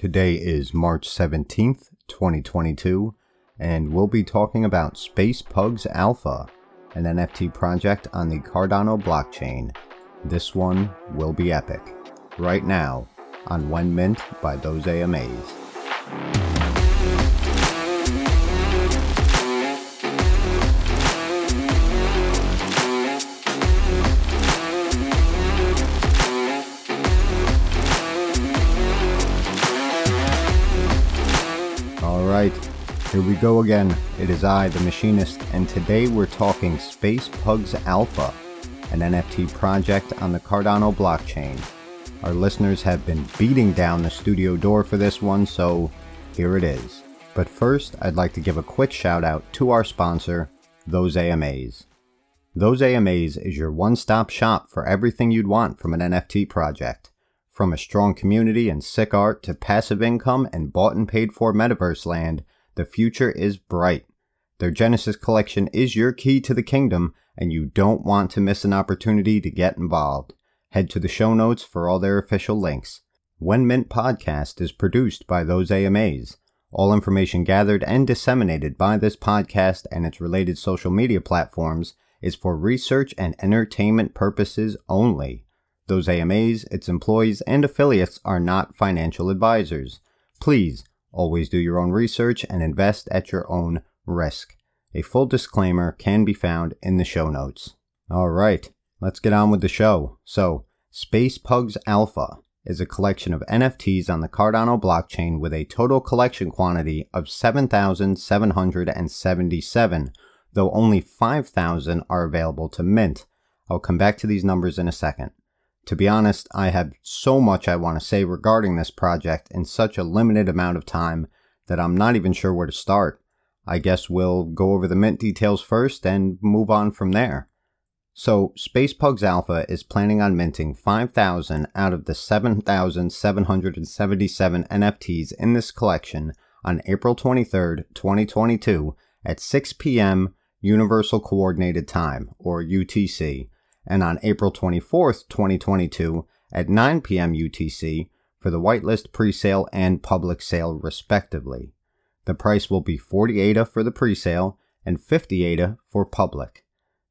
Today is March 17th, 2022, and we'll be talking about Space Pugs Alpha, an NFT project on the Cardano blockchain. This one will be epic. Right now on WenMint by Those AMAs. Go again. It is I, the Machinist, and today we're talking Space Pugs Alpha, an NFT project on the Cardano blockchain. Our listeners have been beating down the studio door for this one, so here it is. But first, I'd like to give a quick shout out to our sponsor, Those AMAs. Those AMAs is your one stop shop for everything you'd want from an NFT project. From a strong community and sick art to passive income and bought and paid for metaverse land, the future is bright. Their Genesis collection is your key to the kingdom, and you don't want to miss an opportunity to get involved. Head to the show notes for all their official links. WenMint Podcast is produced by those AMAs. All information gathered and disseminated by this podcast and its related social media platforms is for research and entertainment purposes only. Those AMAs, its employees, and affiliates are not financial advisors. Please always do your own research and invest at your own risk. A full disclaimer can be found in the show notes. All right, let's get on with the show. So, Space Pugs Alpha is a collection of NFTs on the Cardano blockchain with a total collection quantity of 7,777, though only 5,000 are available to mint. I'll come back to these numbers in a second. To be honest, I have so much I want to say regarding this project in such a limited amount of time that I'm not even sure where to start. I guess we'll go over the mint details first and move on from there. So, Space Pugs Alpha is planning on minting 5,000 out of the 7,777 NFTs in this collection on April 23, 2022 at 6 p.m. Universal Coordinated Time, or UTC, and on April 24, 2022 at 9 p.m. UTC for the whitelist presale and public sale respectively. The price will be 40 ADA for the presale and 50 ADA for public.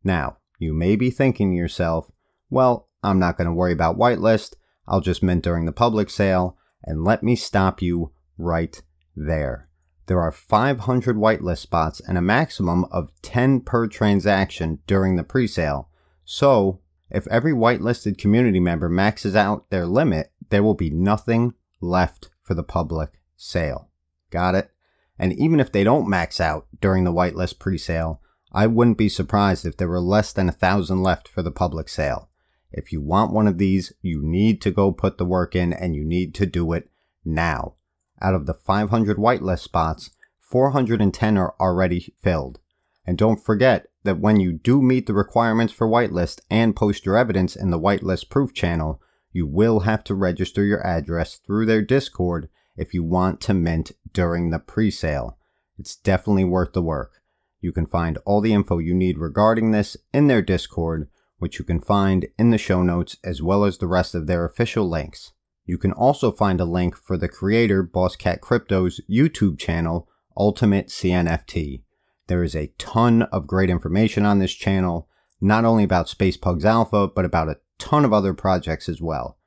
Now, you may be thinking to yourself, well, I'm not going to worry about whitelist, I'll just mint during the public sale, and let me stop you right there. There are 500 whitelist spots and a maximum of 10 per transaction during the presale. So, if every whitelisted community member maxes out their limit, there will be nothing left for the public sale. Got it? And even if they don't max out during the whitelist presale, I wouldn't be surprised if there were less than a thousand left for the public sale. If you want one of these, you need to go put the work in and you need to do it now. Out of the 500 whitelist spots, 410 are already filled. And don't forget that when you do meet the requirements for whitelist and post your evidence in the whitelist proof channel, you will have to register your address through their Discord if you want to mint during the pre-sale. It's definitely worth the work. You can find all the info you need regarding this in their Discord, which you can find in the show notes as well as the rest of their official links. You can also find a link for the creator Boss Cat Crypto's YouTube channel, Ultimate CNFT. There is a ton of great information on this channel, not only about Space Pugs Alpha, but about a ton of other projects as well.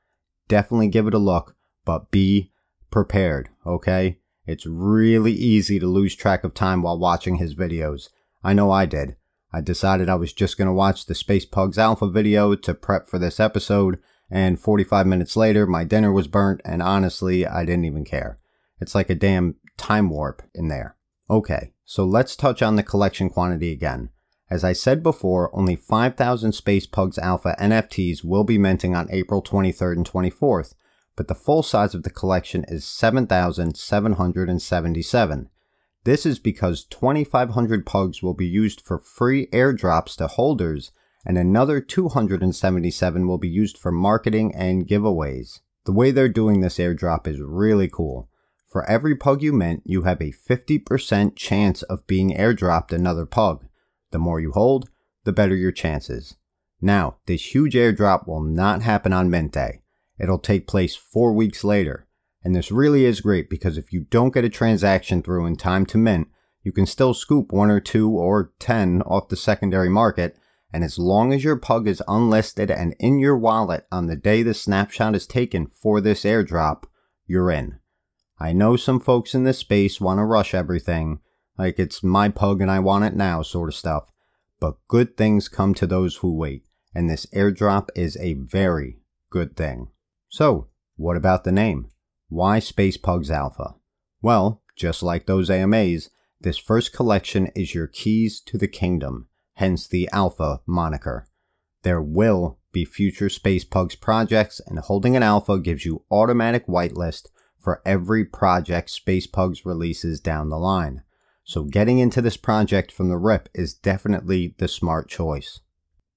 Definitely give it a look, but be prepared, okay? It's really easy to lose track of time while watching his videos. I know I did. I decided I was just going to watch the Space Pugs Alpha video to prep for this episode, and 45 minutes later, my dinner was burnt, and honestly, I didn't even care. It's like a damn time warp in there. Okay, so let's touch on the collection quantity again. As I said before, only 5,000 Space Pugs Alpha NFTs will be minting on April 23rd and 24th, but the full size of the collection is 7,777. This is because 2,500 pugs will be used for free airdrops to holders, and another 277 will be used for marketing and giveaways. The way they're doing this airdrop is really cool. For every pug you mint, you have a 50% chance of being airdropped another pug. The more you hold, the better your chances. Now, this huge airdrop will not happen on mint day. It'll take place four weeks later. And this really is great because if you don't get a transaction through in time to mint, you can still scoop one or two or 10 off the secondary market. And as long as your pug is unlisted and in your wallet on the day the snapshot is taken for this airdrop, you're in. I know some folks in this space want to rush everything, like it's my pug and I want it now sort of stuff. But good things come to those who wait, and this airdrop is a very good thing. So, what about the name? Why Space Pugs Alpha? Well, just like those AMAs, this first collection is your keys to the kingdom, hence the Alpha moniker. There will be future Space Pugs projects, and holding an Alpha gives you automatic whitelist for every project Space Pugs releases down the line. So getting into this project from the rip is definitely the smart choice.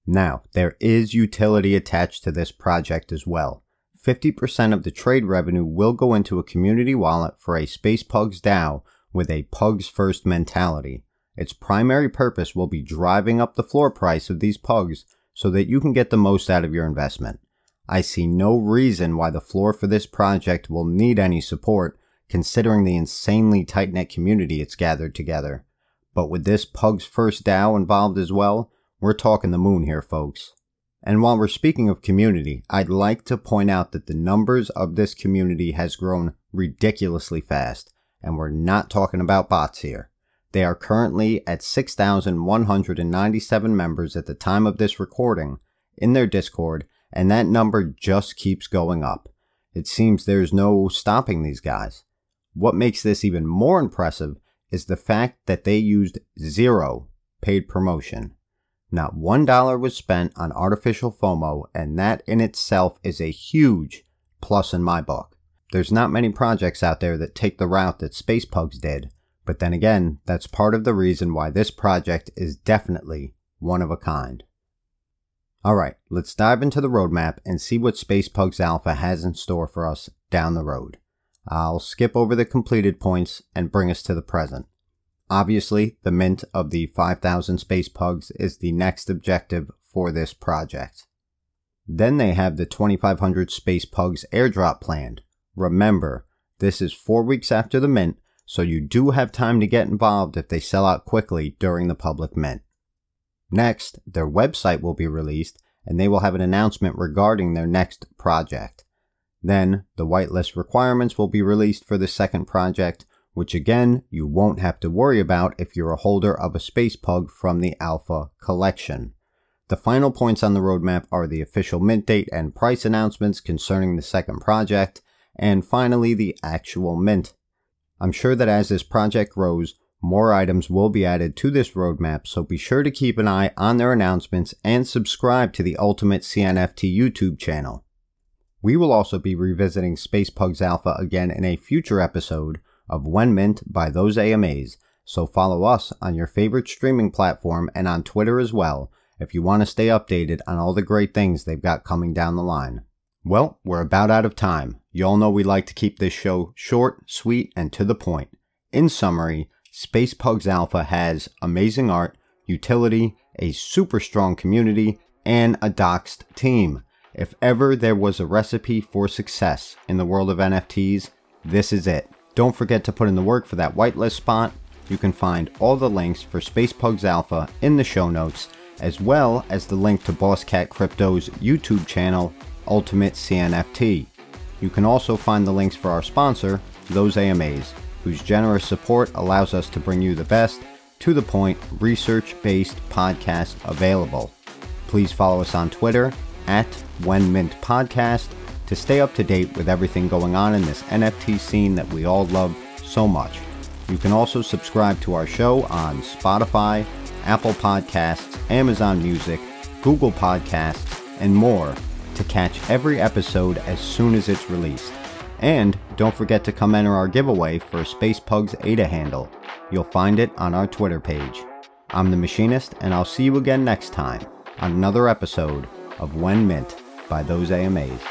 Now, there is utility attached to this project as well. 50% of the trade revenue will go into a community wallet for a Space Pugs DAO with a pugs first mentality. Its primary purpose will be driving up the floor price of these pugs so that you can get the most out of your investment. I see no reason why the floor for this project will need any support, considering the insanely tight knit community it's gathered together. But with this Pugs First DAO involved as well, we're talking the moon here, folks. And while we're speaking of community, I'd like to point out that the numbers of this community has grown ridiculously fast and we're not talking about bots here. They are currently at 6,197 members at the time of this recording in their Discord, and that number just keeps going up. It seems there's no stopping these guys. What makes this even more impressive is the fact that they used zero paid promotion. Not one dollar was spent on artificial FOMO, and that in itself is a huge plus in my book. There's not many projects out there that take the route that Space Pugs did, but then again, that's part of the reason why this project is definitely one of a kind. Alright, let's dive into the roadmap and see what Space Pugs Alpha has in store for us down the road. I'll skip over the completed points and bring us to the present. Obviously, the mint of the 5000 Space Pugs is the next objective for this project. Then they have the 2500 Space Pugs airdrop planned, Remember, this is four weeks after the mint, so you do have time to get involved if they sell out quickly during the public mint. Next, their website will be released and they will have an announcement regarding their next project. Then, the whitelist requirements will be released for the second project, which again, you won't have to worry about if you're a holder of a Space Pug from the Alpha collection. The final points on the roadmap are the official mint date and price announcements concerning the second project, and finally the actual mint. I'm sure that as this project grows, more items will be added to this roadmap, so be sure to keep an eye on their announcements and subscribe to the Ultimate CNFT YouTube channel. We will also be revisiting Space Pugs Alpha again in a future episode of WenMint by those AMAs, so follow us on your favorite streaming platform and on Twitter as well if you want to stay updated on all the great things they've got coming down the line. Well, we're about out of time. Y'all know we like to keep this show short, sweet, and to the point. In summary, Space Pugs Alpha has amazing art, utility, a super strong community, and a doxed team. If ever there was a recipe for success in the world of NFTs, this is it. Don't forget to put in the work for that whitelist spot. You can find all the links for Space Pugs Alpha in the show notes, as well as the link to Boss Cat Crypto's YouTube channel Ultimate CNFT. You can also find the links for our sponsor, Those AMAs, whose generous support allows us to bring you the best, to the point, research based podcast available. Please follow us on Twitter at WenMint Podcast to stay up to date with everything going on in this NFT scene that we all love so much. You can also subscribe to our show on Spotify, Apple Podcasts, Amazon Music, Google Podcasts, and more to catch every episode as soon as it's released. And don't forget to come enter our giveaway for Space Pugs ADA handle. You'll find it on our Twitter page. I'm the Machinist, and I'll see you again next time on another episode of WenMint by those AMAs.